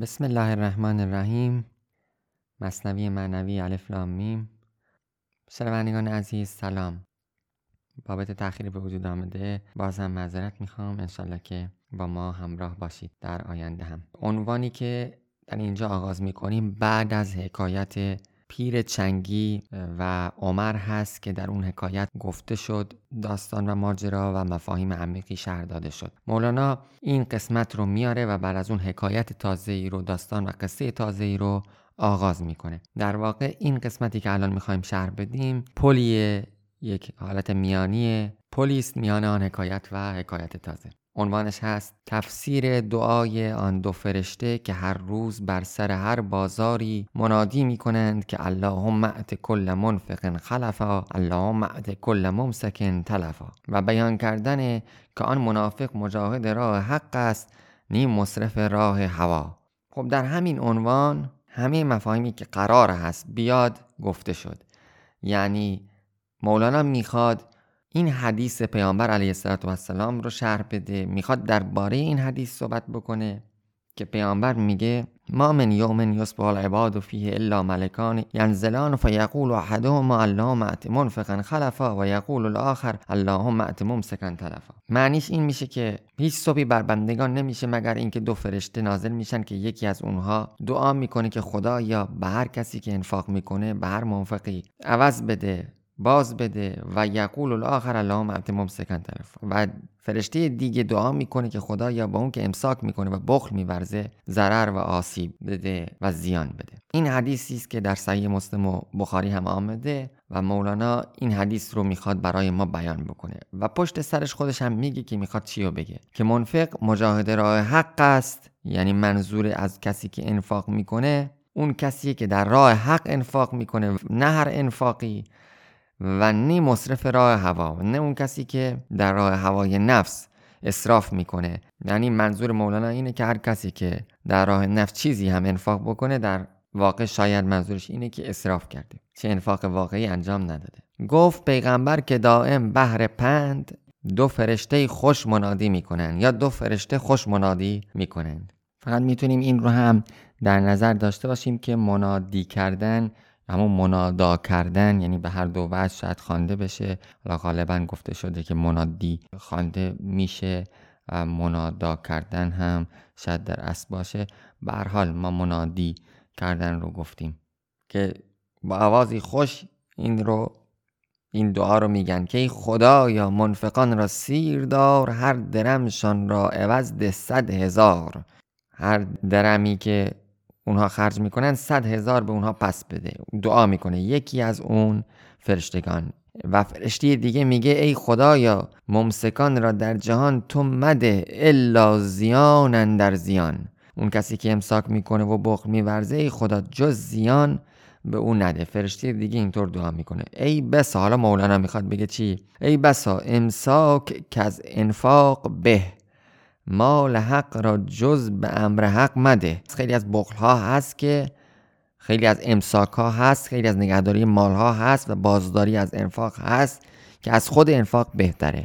بسم الله الرحمن الرحیم. مصنوی معنوی الف لام میم. عزیز سلام. بابت تأخیر به وجود آمده باز هم معذرت می‌خوام. انشالله که با ما همراه باشید در آینده هم. عنوانی که در اینجا آغاز می‌کنیم بعد از حکایت پیر چنگی و عمر هست که در اون حکایت گفته شد داستان و ماجرا و مفاهیم عمیقی شهر داده شد. مولانا این قسمت رو میاره و بعد از اون حکایت تازه ای رو داستان و قصه تازه ای رو آغاز می‌کنه. در واقع این قسمتی که الان می‌خوایم شهر بدیم پلی یک حالت میانی پلیست میان آن حکایت و حکایت تازه. عنوانش هست تفسیر دعای آن دو فرشته که هر روز بر سر هر بازاری منادی می کنند که اللهم اعت کل منفق خلفا اللهم اعت کل ممسک تلفا. و بیان کردن که آن منافق مجاهد راه حق است نیم مصرف راه هوا. خب در همین عنوان همه مفاهیمی که قرار هست بیاد گفته شد. یعنی مولانا می‌خواد این حدیث پیامبر علیه السلام رو شرح بده. می‌خواد درباره این حدیث صحبت بکنه که پیامبر میگه ما من یوم یصبح العباد فیه الا ملکان ینزلان فیقول احدهما اللهم ات منفقا خلفا و یقول الاخر اللهم ات ممسکا تلفا. معنیش این میشه که هیچ صبحی بر بندگان نمیشه مگر اینکه دو فرشته نازل میشن که یکی از اونها دعا می‌کنه که خدا یا به هر کسی که انفاق می‌کنه به هر منفقی عوض بده. باز بده و یقول الاخر اللهم اعط ممسکن طرف. و فرشته دیگه دعا می‌کنه که خدا یا با اون که امساک می‌کنه و بخل میورزه ضرر و آسیب بده و زیان بده. این حدیثی است که در صحیح مسلم و بخاری هم آمده و مولانا این حدیث رو می‌خواد برای ما بیان بکنه. و پشت سرش خودش هم میگه که می‌خواد چی رو بگه. که منفق مجاهد راه حق است یعنی منظور از کسی که انفاق می‌کنه اون کسی که در راه حق انفاق می‌کنه نه هر انفاقی. و نی مصرف راه هوا نه اون کسی که در راه هوای نفس اصراف می‌کنه. یعنی منظور مولانا اینه که هر کسی که در راه نفس چیزی هم انفاق بکنه در واقع شاید منظورش اینه که اصراف کرده. چه انفاق واقعی انجام نداده. گفت پیغمبر که دائم بهر پند دو فرشته خوش منادی می‌کنن یا دو فرشته خوش منادی می‌کنن فقط می‌تونیم این رو هم در نظر داشته باشیم که منادی کردن اما منادا کردن یعنی به هر دو وجه شاید خوانده بشه. حالا غالبا گفته شده که منادی خوانده میشه و منادا کردن هم شاید در اصل باشه. به حال ما منادی کردن رو گفتیم که با آوازی خوش این رو این دعا رو میگن که ای خدا یا منفقان را سیر دار هر درمشان را عوض ده صد هزار. هر درمی که اونها خرج می‌کنن صد هزار به اونها پس بده. دعا می‌کنه. یکی از اون فرشتگان و فرشته دیگه میگه ای خدایا ممسکان را در جهان تو مده الا زیان در زیان. اون کسی که امساک می‌کنه و بخل میورزه ای خدا جز زیان به اون نده. فرشته دیگه اینطور دعا می‌کنه. ای بسا. حالا مولانا می‌خواد بگه چی؟ ای بسا امساک که از انفاق به. مال حق را جز به امر حق مده. خیلی از بخل ها هست که خیلی از امساک ها هست خیلی از نگهداری مال ها هست و بازداری از انفاق هست که از خود انفاق بهتره.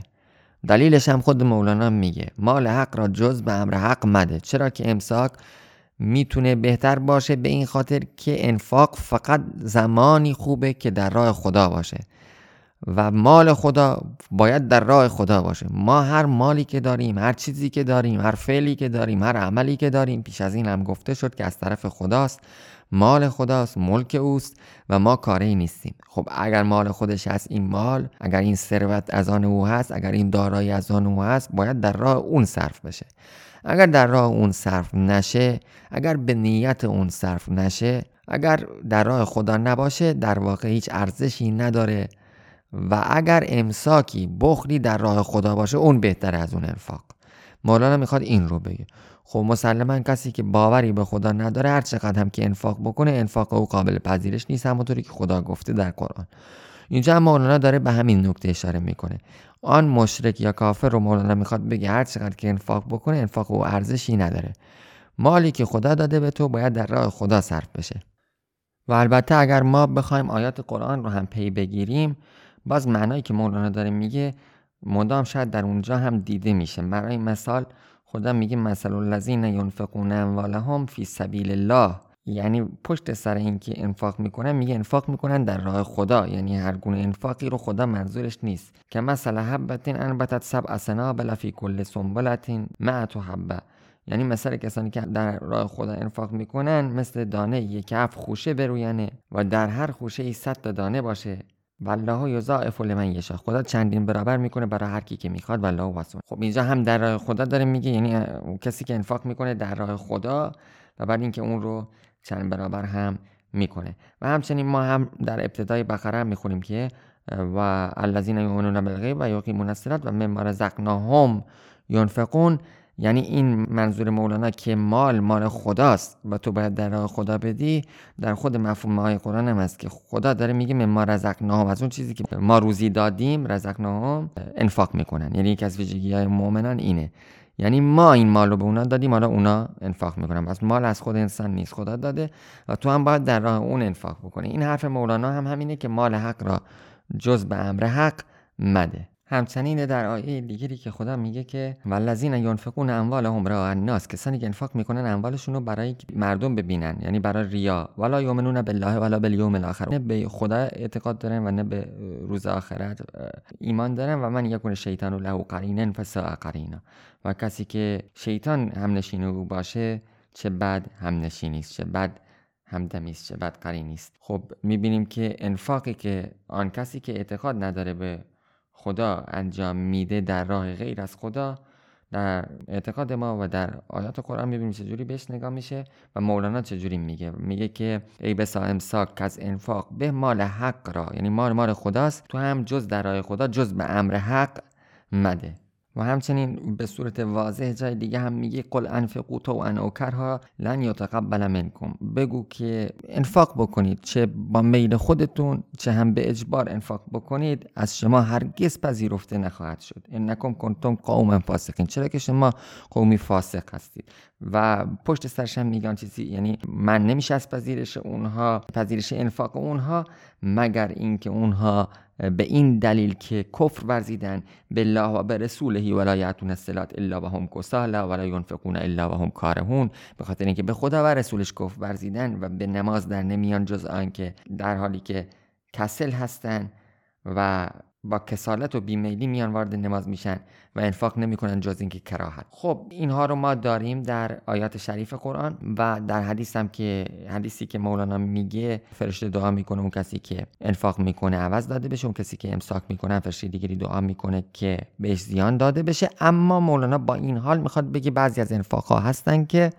دلیلش هم خود مولانا میگه مال حق را جز به امر حق مده. چرا که امساک می‌تونه بهتر باشه؟ به این خاطر که انفاق فقط زمانی خوبه که در راه خدا باشه. و مال خدا باید در راه خدا باشه. ما هر مالی که داریم هر چیزی که داریم هر فعلی که داریم هر عملی که داریم پیش از این هم گفته شد که از طرف خداست. مال خداست ملک اوست و ما کاری نیستیم. خب اگر مال خودش هست این مال اگر این ثروت از آن او هست اگر این دارایی از آن او هست باید در راه اون صرف بشه. اگر در راه اون صرف نشه اگر به نیت اون صرف نشه اگر در راه خدا نباشه در واقع هیچ ارزشی نداره. و اگر امساکی بخلی در راه خدا باشه اون بهتر از اون انفاق. مولانا می‌خواد این رو بگه. خب مسلما کسی که باوری به خدا نداره هر چقدر هم که انفاق بکنه انفاق او قابل پذیرش نیست همونطوری که خدا گفته در قرآن. اینجا هم مولانا داره به همین نکته اشاره می‌کنه. آن مشرک یا کافر رو مولانا می‌خواد بگه هر چقدر که انفاق بکنه انفاق او ارزشی نداره. مالی که خدا داده به تو باید در راه خدا صرف بشه. و البته اگر ما بخوایم آیات قرآن رو هم پی بگیریم باز معنایی که مولانا داره میگه مدام شاید در اونجا هم دیده میشه. برای مثال خدا میگه مثل الذین ینفقون اموالهم فی سبیل الله. یعنی پشت سر اینکه انفاق می‌کنن میگه انفاق می‌کنن در راه خدا. یعنی هر گونه انفاقی رو خدا منظورش نیست. که مثلا حبتین انبتت سبع سنابل فی کل سنبلتین معت حبه. یعنی مثل کسانی که در راه خدا انفاق می‌کنن مثل دانه یک کف خوشه بروینه و در هر خوشه ای صد دانه باشه. والله یضاعف لمن یشاء. خدا چندین برابر می‌کنه برای هر کی که می‌خواد والله واسع. خب اینجا هم در راه خدا داره میگه یعنی کسی که انفاق می‌کنه در راه خدا و بعد اینکه اون رو چند برابر هم می‌کنه. و همچنین ما هم در ابتدای بقره هم می‌خونیم که و الذین یؤمنون بالغیب و یقیمون الصلاة و مما رزقناهم ینفقون. یعنی این منظور مولانا که مال مال خداست و تو باید در راه خدا بدی در خود مفهوم های قرآن هم هست که خدا داره میگه ما رزقناهم. از اون چیزی که ما روزی دادیم رزقناهم انفاق می‌کنن. یعنی یکی از ویژگی های مؤمنان اینه. یعنی ما این مال رو به اونا دادیم حالا اونا انفاق می‌کنن. از مال از خود انسان نیست خدا داده و تو هم باید در راه اون انفاق بکنی. این حرف مولانا هم همینه که مال حق را جز به امر حق مده. همچنین در آیه دیگری که خدا میگه که والذین ینفقون اموالهم را الناس کسانی که انفاق می‌کنن اموالشون رو برای مردم ببینن یعنی برای ریا. ولا یؤمنون بالله ولا بالیوم الاخر نه به خدا اعتقاد دارن و نه به روز آخرت ایمان دارن. و من یکون شیطان له قرینن فساء قرینا و کسی که شیطان هم نشین او باشه چه بد هم نشینی است چه بد همدمی است چه بد قرینی است. خب می‌بینیم که انفاقی که آن کسی که اعتقاد نداره به خدا انجام میده در راه غیر از خدا در اعتقاد ما و در آیات قرآن می‌بینیم چجوری بهش نگاه میشه و مولانا چجوری میگه. میگه که ای بسا امساک از انفاق به مال حق را یعنی مال مال خداست تو هم جز در راه خدا جز به امر حق مده. و همچنین به صورت واضح جای دیگه هم میگه قل انفقو تو ان اوکرها لن یتقبل منکم. بگو که انفاق بکنید چه با میل خودتون چه هم به اجبار انفاق بکنید. از شما هرگز پذیرفته نخواهد شد. انکم کنتم قوم فاسقین. چرا که شما قومی فاسق هستید. و پشت سرش هم میگن چیزی یعنی من نمیشه از پذیرش اونها پذیرش انفاق اونها مگر اینکه اونها به این دلیل که کفر ورزیدن بالله و به رسوله ولا یعتون الصلات الا هم کسالا ولا ینفقون الا و هم کارهون. به خاطر اینکه به خدا و رسولش کفر ورزیدن و به نماز در نمیان جز آنکه در حالی که کسل هستن و با کسالت و بیمیلی میان وارد نماز میشن و انفاق نمی‌کنن جز اینکه کراهت. خب اینها رو ما داریم در آیات شریف قرآن و در حدیث هم که حدیثی که مولانا میگه فرشته دعا می‌کنه اون کسی که انفاق می‌کنه عوض داده بشه اون کسی که امساک می‌کنه فرشته دیگری دعا می‌کنه که بهش زیان داده بشه. اما مولانا با این حال می‌خواد بگه بعضی از انفاق ها هستن که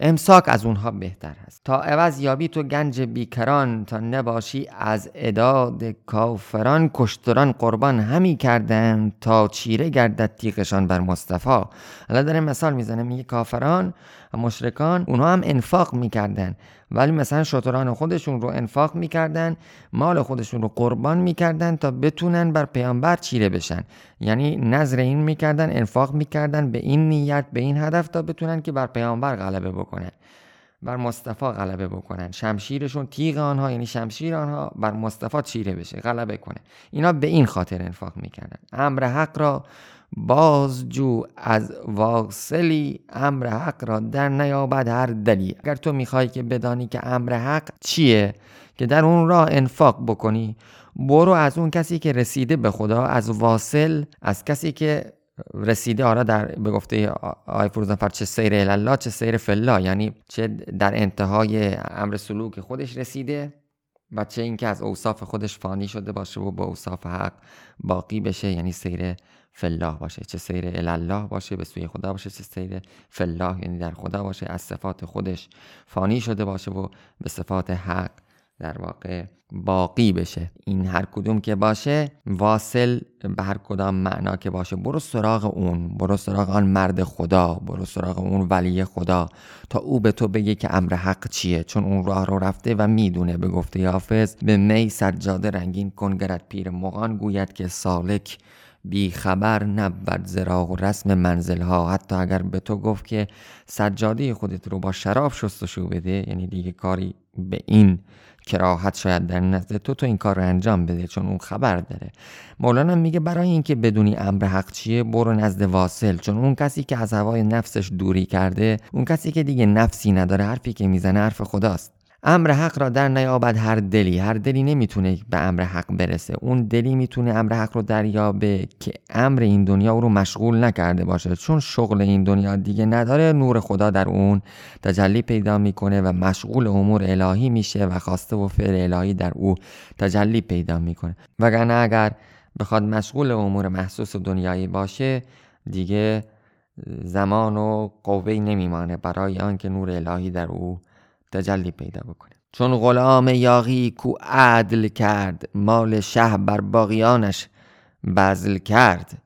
امساک از اونها بهتر هست. تا عوض یابی تو گنج بیکران تا نباشی از اداد کافران کشتران قربان همی کردن تا چیره گردد تیغشان بر مصطفی. حالا داره مثال می‌زنه میگه کافران و مشرکان اونها هم انفاق می‌کردن. ولی مثلا شطران خودشون رو انفاق می‌کردن مال خودشون رو قربان می‌کردن تا بتونن بر پیامبر چیره بشن. یعنی نظر این می‌کردن انفاق می‌کردن به این نیت به این هدف تا بتونن که بر پیامبر غلبه بکنن. بر مصطفی غلبه بکنن. شمشیرشون تیغ آنها یعنی شمشیر آنها بر مصطفی چیره بشه غلبه کنه. اینا به این خاطر انفاق می‌کردن. امر حق را بازجو از واصلی امر حق را در نیابد هر دلی اگر تو می‌خوای که بدانی که امر حق چیه که در اون راه انفاق بکنی برو از اون کسی که رسیده به خدا از واصل از کسی که رسیده آره در به گفته آی فروزنفر چه سیر الله چه سیر فلا یعنی چه در انتهای امر سلوک خودش رسیده. و چه اینکه از اوصاف خودش فانی شده باشه و با اوصاف حق باقی بشه یعنی سیر فلاح باشه. چه سیر الله باشه به سوی خدا باشه. چه سیر فلاح یعنی در خدا باشه. از صفات خودش فانی شده باشه و به صفات حق در واقع باقی بشه. این هر کدوم که باشه واصل به هر کدام معنا که باشه. برو سراغ اون برو سراغ آن مرد خدا برو سراغ اون ولی خدا تا او به تو بگه که امر حق چیه. چون اون راه رو رفته و می‌دونه به گفته حافظ. به می سجاده رنگین کن گرد پیر مغان. گوید که سالک بی خبر نبود زراغ و رسم منزل ها حتی اگر به تو گفت که سجاده خودت رو با شراب شستشو بده یعنی دیگه کاری به این کراهت شاید در نزد تو تو این کار رو انجام بده چون اون خبر داره. مولانا میگه برای اینکه بدونی امر حق چیه برو نزد واصل. چون اون کسی که از هوای نفسش دوری کرده اون کسی که دیگه نفسی نداره حرفی که می‌زنه حرف خداست. امر حق را در نیابد هر دلی. هر دلی نمی‌تونه به امر حق برسه. اون دلی می‌تونه امر حق رو دریابه که امر این دنیا او رو مشغول نکرده باشه. چون شغل این دنیا دیگه نداره نور خدا در اون تجلی پیدا می‌کنه و مشغول امور الهی میشه و خواسته و فعل الهی در او تجلی پیدا می‌کنه. وگرنه اگر بخواد مشغول امور محسوس دنیایی باشه دیگه زمان و قوه نمیمانه برای آنکه نور الهی در او تجلی پیدا بکنه. چون غلام یاغی کو عدل کرد مال شه بر باقیانش بزل کرد.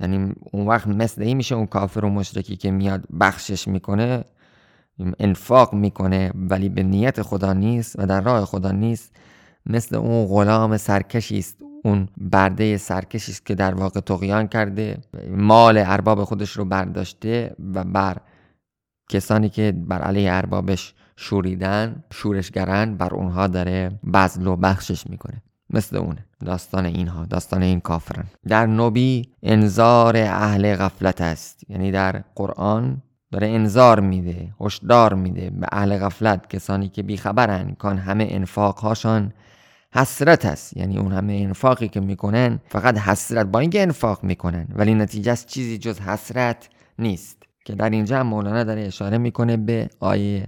یعنی اون وقت مثل این میشه اون کافر و مشرکی که میاد بخشش می‌کنه انفاق می‌کنه ولی به نیت خدا نیست و در راه خدا نیست. مثل اون غلام سرکشی است اون برده سرکشی است که در واقع تقیان کرده مال ارباب خودش رو برداشته و بر کسانی که بر علیه اربابش شوریدن شورشگرن بر اونها داره بزل و بخشش می‌کنه. مثل اونه. داستان اینها داستان این کافرن. در نبی انذار اهل غفلت است. یعنی در قرآن داره انذار میده هشدار میده به اهل غفلت. کسانی که بیخبرن کان همه انفاق هاشان حسرت است. یعنی اون همه انفاقی که می‌کنن فقط حسرت با اینکه انفاق می‌کنن. ولی نتیجه چیزی جز حسرت نیست. که در اینجا مولانا داره اشاره می‌کنه به آیه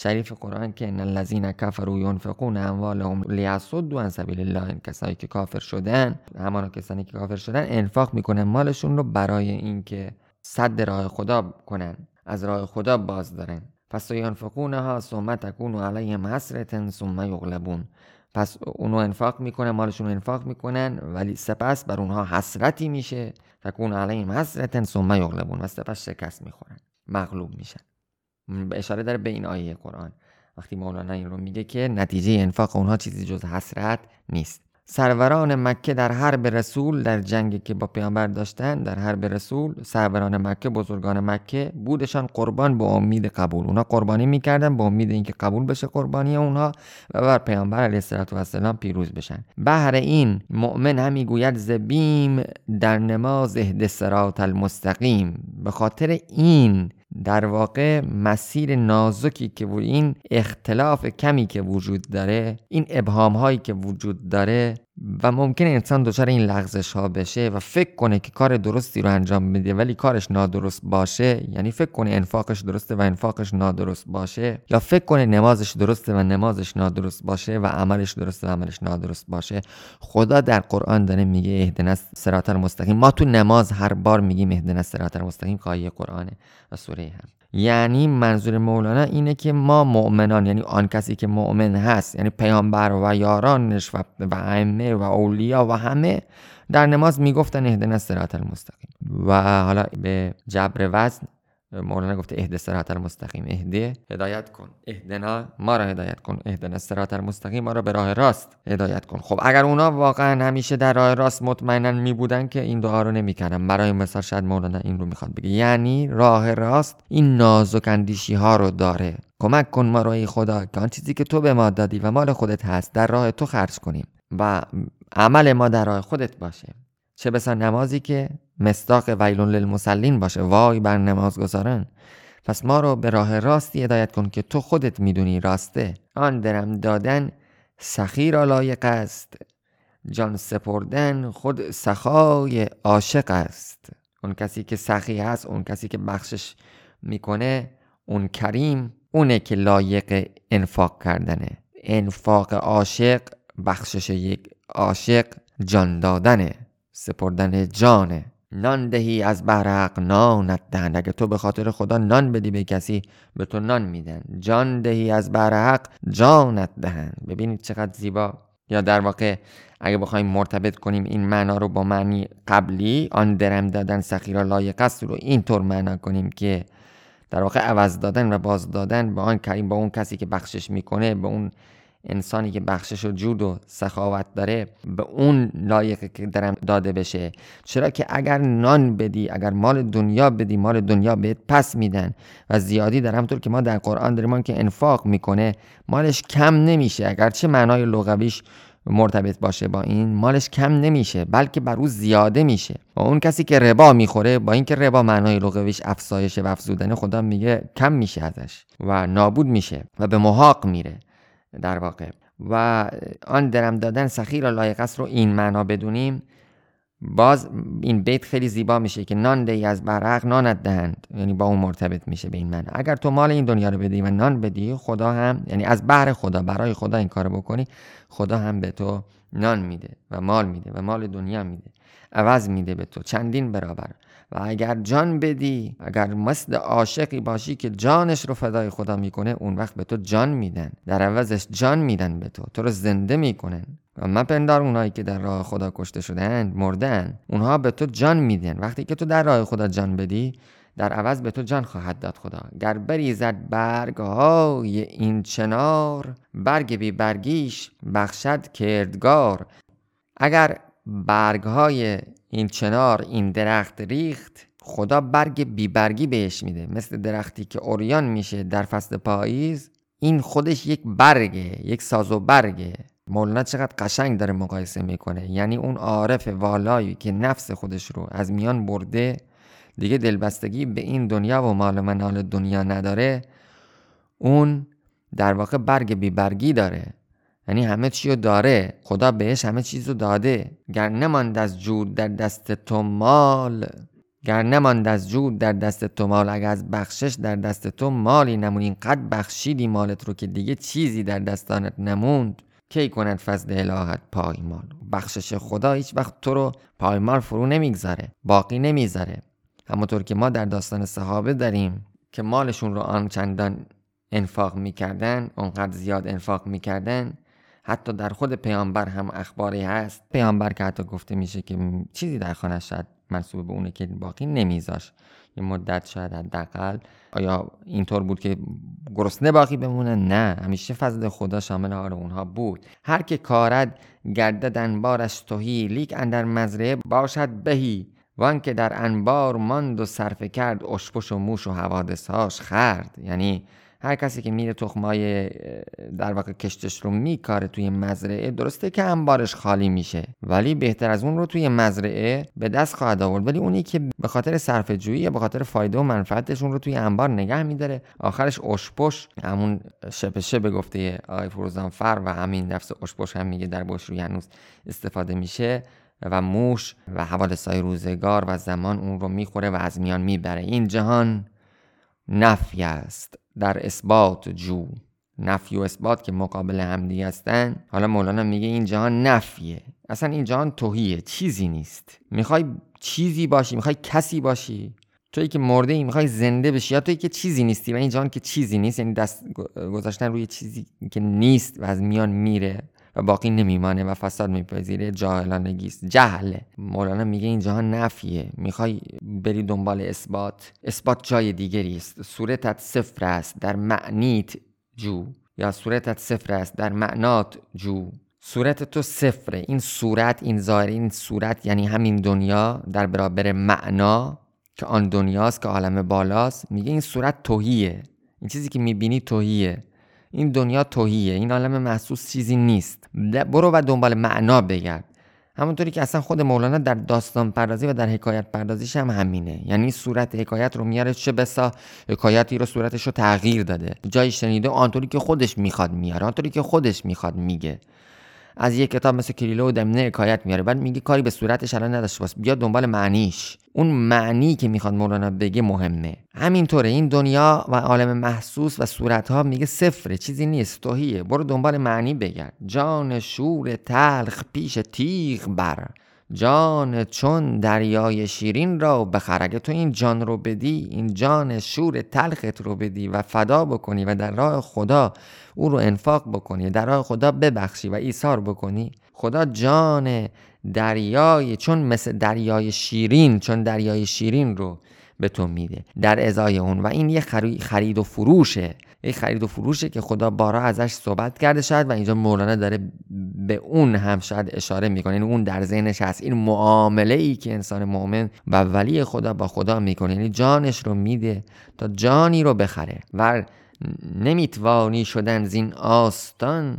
شریف قرآن که ان الذین کفروا ینفقون اموالهم لیصدوا عن سبیل الله این کسایی که کافر شدن همان کسانی که کافر شدن انفاق می‌کنن مالشون رو برای اینکه صد راه خدا کنن از راه خدا باز دارن. پس ینفقونها ثم تکون علیهم حسرة ثم یغلبون. پس اونو انفاق می‌کنن مالشون رو انفاق می‌کنن ولی سپس بر اونها حسرتی میشه. تکون علیهم حسرة ثم یغلبون و سپس شکست می‌خورن. مغلوب میشن. اشاره داره به این آیه قرآن. وقتی مولانا این رو میگه که نتیجه انفاق اونها چیزی جز حسرت نیست. سروران مکه در حرب رسول در جنگی که با پیامبر داشتن در حرب رسول سروران مکه بزرگان مکه بودشان قربان به امید قبول. اونا قربانی می‌کردن به امید اینکه قبول بشه قربانی اونها و بر پیامبر علیه السلام پیروز بشن. بهر این مؤمن همی گوید زبیم در نماز اهد المستقیم. به خاطر این در واقع مسیر نازکی که این اختلاف کمی که وجود داره این ابهام هایی که وجود داره و ممکن انسان دچار این لغزش ها بشه و فکر کنه که کار درستی رو انجام میده ولی کارش نادرست باشه یعنی فکر کنه انفاقش درسته و انفاقش نادرست باشه یا فکر کنه نمازش درسته و نمازش نادرست باشه و عملش درسته و عملش نادرست باشه. خدا در قرآن داره میگه اهدنا الصراط المستقیم. ما تو نماز هر بار میگیم اهدنا الصراط المستقیم که قرآنه و سوره هم. یعنی منظور مولانا اینه که ما مؤمنان یعنی آن کسی که مؤمن هست یعنی پیامبر و یارانش و, و ائمه و اولیا و همه در نماز می‌گفتن اهدنا الصراط المستقیم. و حالا به جبر وزن مولانا گفته اهد سرات المستقیم اهده هدایت کن اهدنا ما را هدایت کن اهدنا سرات المستقیم ما را به راه راست هدایت کن خب اگر اونا واقعا همیشه در راه راست مطمئنا می بودن که این دعا رو نمی‌کردن برای مثال شاید مولانا این رو می‌خواد بگه یعنی راه راست این نازک اندیشی ها رو داره کمک کن ما رو خدا که آن چیزی که تو به ما دادی و مال خودت هست در راه تو خرج کنیم و عمل ما در راه خودت باشه چه بسا نمازی که مستاق ویلون للمسلین باشه. وای بر نماز گذارن پس ما رو به راه راستی هدایت کن که تو خودت می‌دونی راسته. آن درم دادن سخی را لایق است. جان سپردن خود سخای عاشق است. اون کسی که سخی هست اون کسی که بخشش می‌کنه اون کریم اونه که لایق انفاق کردنه. انفاق عاشق بخشش یک عاشق جان دادنه. سپردن جانه. نان دهی از بهر حق نانت دهند اگه تو به خاطر خدا نان بدی به کسی به تو نان میدن. جان دهی از بهر حق جانت دهند ببینید چقدر زیبا. یا در واقع اگه بخوایم مرتبط کنیم این معنا رو با معنی قبلی آن درم دادن سخیرا لایق است رو اینطور معنا کنیم که در واقع عوض دادن و باز دادن به آن کریم با اون کسی که بخشش می‌کنه به اون انسانی که بخشش و جود و سخاوت داره به اون لایقه که درم داده بشه. چرا که اگر نان بدی اگر مال دنیا بدی مال دنیا بهت پس میدن و زیادی در همطور که ما در قرآن داریم که انفاق می‌کنه مالش کم نمیشه. اگرچه معنای لغویش مرتبط باشه با این مالش کم نمیشه بلکه بر او زیاده میشه. و اون کسی که ربا می‌خوره با اینکه ربا معنای لغویش افزایش و افزودن خدا میگه کم میشه ازش و نابود میشه و به محاق میره. در واقع. و آن درم دادن سخیر و لایق است رو این معنا بدونیم. باز این بیت خیلی زیبا میشه که نان دهی از برق نانت دهند. یعنی با اون مرتبط میشه به این معنا. اگر تو مال این دنیا رو بدی و نان بدی خدا هم یعنی از بهر خدا برای خدا این کارو بکنی خدا هم به تو نان میده و مال میده و مال دنیا میده. عوض میده به تو. چندین برابر. و اگر جان بدی اگر مثل عاشقی باشی که جانش رو فدای خدا می‌کنه اون وقت به تو جان میدن. در عوضش جان میدن به تو. تو رو زنده می‌کنن. و مپندار اونایی که در راه خدا کشته شدن مردن اونها به تو جان میدن. وقتی که تو در راه خدا جان بدی در عوض به تو جان خواهد داد خدا. گر بریزد برگ های این چنار برگ بی برگیش بخشد کردگار. اگر برگ های این چنار این درخت ریخت خدا برگ بیبرگی بهش میده. مثل درختی که اوریان میشه در فصل پاییز این خودش یک برگه یک ساز و برگه. مولانا چقدر قشنگ داره مقایسه می‌کنه. یعنی اون عارف والایی که نفس خودش رو از میان برده دیگه دلبستگی به این دنیا و مال منال دنیا نداره اون در واقع برگ بیبرگی داره. یعنی همه چی رو داره. خدا بهش همه چیز رو داده. گر نماند از جود در دست تو مال گر نماند از جود در دست تو مال اگر از بخشش در دست تو مالی نمون اینقدر بخشیدی مالت رو که دیگه چیزی در دستانت نموند. کی کند فضل الهت پایمال؟ بخشش خدا هیچ وقت تو رو پایمال فرو نمی‌گذاره باقی نمی‌ذاره. همونطور که ما در داستان صحابه داریم که مالشون رو آن چندان انفاق می‌کردن اونقدر زیاد انفاق می‌کردن حتی در خود پیامبر هم اخباری هست. پیامبر که حتی گفته میشه که چیزی در خانه شاید منصوب به اونه که باقی نمیذاش. یه مدت شاید حداقل. آیا اینطور بود که گرسنه باقی بمونه؟ نه. همیشه فضل خدا شامل حال اونها بود. هر که کارد گردد انبارش توهی لیک اندر مزرعه باشد بهی. وان که در انبار ماند و صرفه کرد اشپش و موش و حوادثهاش خرد. یعنی هر کسی که میره تخمای در واقع کشتش رو میکاره توی مزرعه درسته که انبارش خالی میشه ولی بهتر از اون رو توی مزرعه به دست خواهد آورد. ولی اونی که به خاطر صرف جویی به خاطر فایده و منفعتش اون رو توی انبار نگه میداره. آخرش اشپش همون شبه شبه گفته آقای فروزانفر و همین نفس اشپش هم میگه در بش روی هنوز استفاده میشه و موش و حوادث روزگار و زمان اون رو می‌خوره و از میان می‌بره. این جهان نفی است. در اثبات جو. نفی و اثبات که مقابل همدیگه هستن. حالا مولانا میگه این جهان نفیه. اصلا این جهان توهیه. چیزی نیست. می‌خوای چیزی باشی می‌خوای کسی باشی. توی که مرده ای می‌خوای زنده بشی. یا توی که چیزی نیستی. و این جهان که چیزی نیست. یعنی دست گذاشتن روی چیزی که نیست و از میان میره. و باقی نمیمانه و فساد میپذیره. جاهلانگی است. جهله مولانا میگه این جهان نفیه. می‌خوای بری دنبال اثبات. اثبات جای دیگری است. صورتت صفر است. در معنیت جو. یا صورتت صفر است. در معنات جو. صورت تو صفره. این صورت این ظاهر این صورت یعنی همین دنیا در برابر معنا که آن دنیاست که عالم بالاست. میگه این صورت توهیه. این چیزی که می‌بینی توهیه. این دنیا توهیه این عالم محسوس چیزی نیست. برو و دنبال معنا بگرد. همونطوری که اصلا خود مولانا در داستان پردازی و در حکایت پردازیش هم همینه. یعنی صورت حکایت رو میاره چه بسا حکایتی رو صورتش رو تغییر داده. جایی شنیده آنطوری که خودش می‌خواد میاره آنطوری که خودش می‌خواد میگه. از یک کتاب مثل کلیلو و دمنه حکایت میاره. بعد میگه کاری به صورتش الان نداشته باش. بیا دنبال معنیش. اون معنی که می‌خواد مولانا بگه مهمه. همینطوره. این دنیا و عالم محسوس و صورتها میگه صفره. چیزی نیست. توهیه. برو دنبال معنی بگرد. جان شور تلخ پیش تیغ بر. جان چون دریای شیرین را بخر اگه تو این جان رو بدی این جان شور تلخت رو بدی و فدا بکنی و در راه خدا او رو انفاق بکنی در راه خدا ببخشی و ایثار بکنی. خدا جان دریای چون مثل دریای شیرین چون دریای شیرین رو به تو میده. در ازای اون و این یه خرید و فروشه. یک خرید و فروشه که خدا بارا ازش صحبت کرده. شاید و اینجا مولانا داره به اون هم شاید اشاره می‌کنه. یعنی اون در ذهنش هست. این معامله ای که انسان مؤمن و ولی خدا با خدا می‌کنه. یعنی جانش رو میده تا جانی رو بخره. و نمی‌توانی شدن زین آستان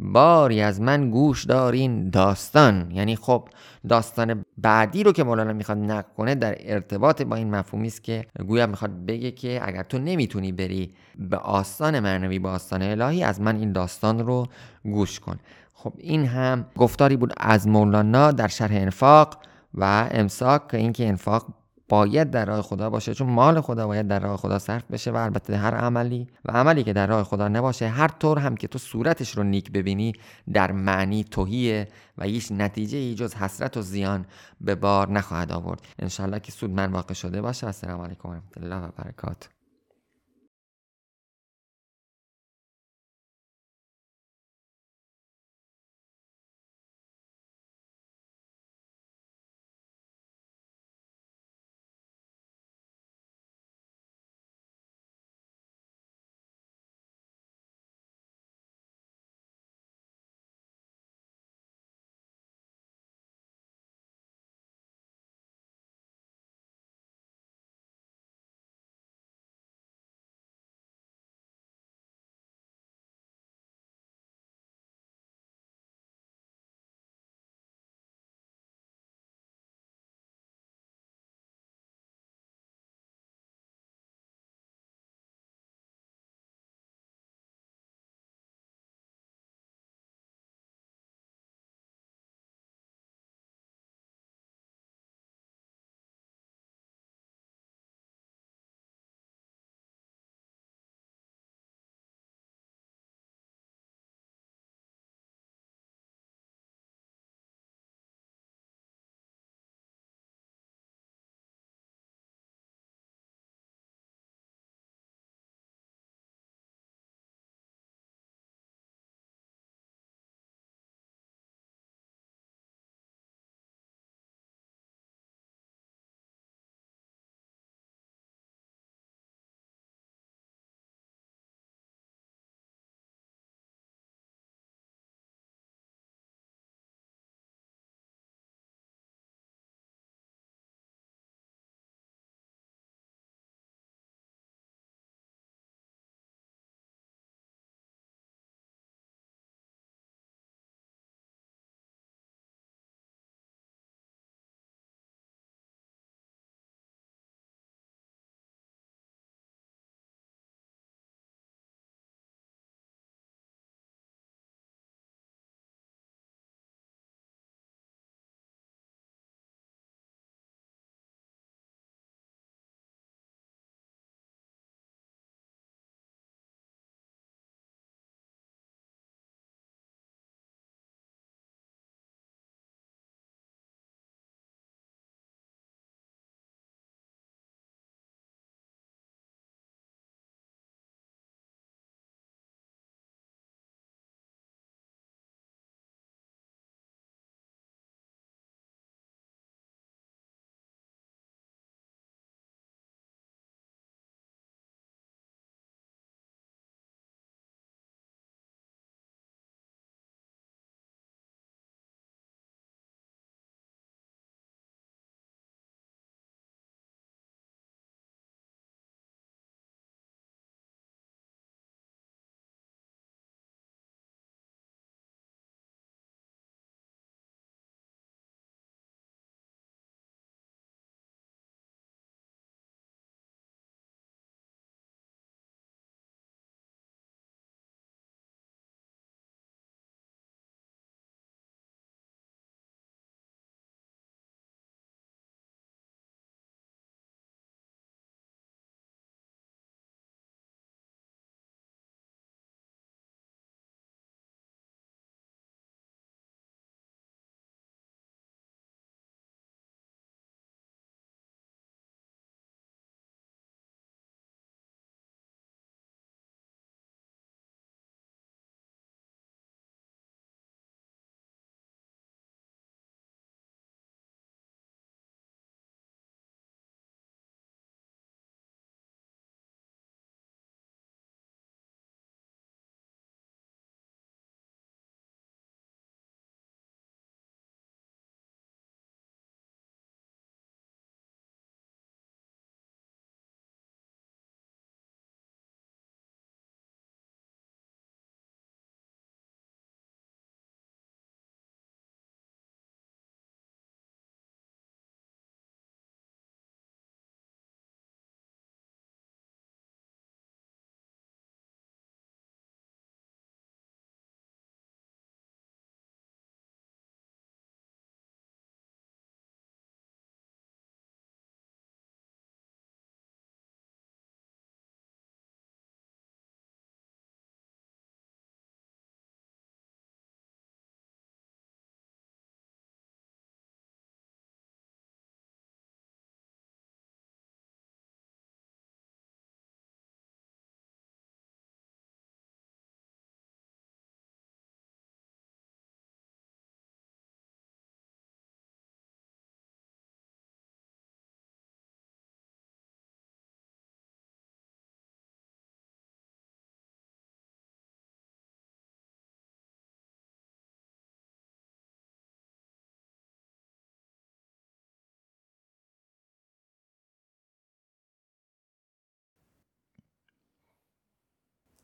باری از من گوش دارین داستان. یعنی خب داستان بعدی رو که مولانا می‌خواد نقل کنه در ارتباط با این مفهومی است که گویا می‌خواد بگه که اگر تو نمی‌تونی بری به آستان معنوی به آستان الهی از من این داستان رو گوش کن. خب این هم گفتاری بود از مولانا در شرح انفاق و امساک که اینکه انفاق باید در راه خدا باشه چون مال خدا باید در راه خدا صرف بشه و البته هر عملی و عملی که در راه خدا نباشه هر طور هم که تو صورتش رو نیک ببینی در معنی توهیه و هیچ نتیجه ای جز حسرت و زیان به بار نخواهد آورد. انشالله که سود من واقع شده باشه. السلام علیکم و رحمت الله و برکاته.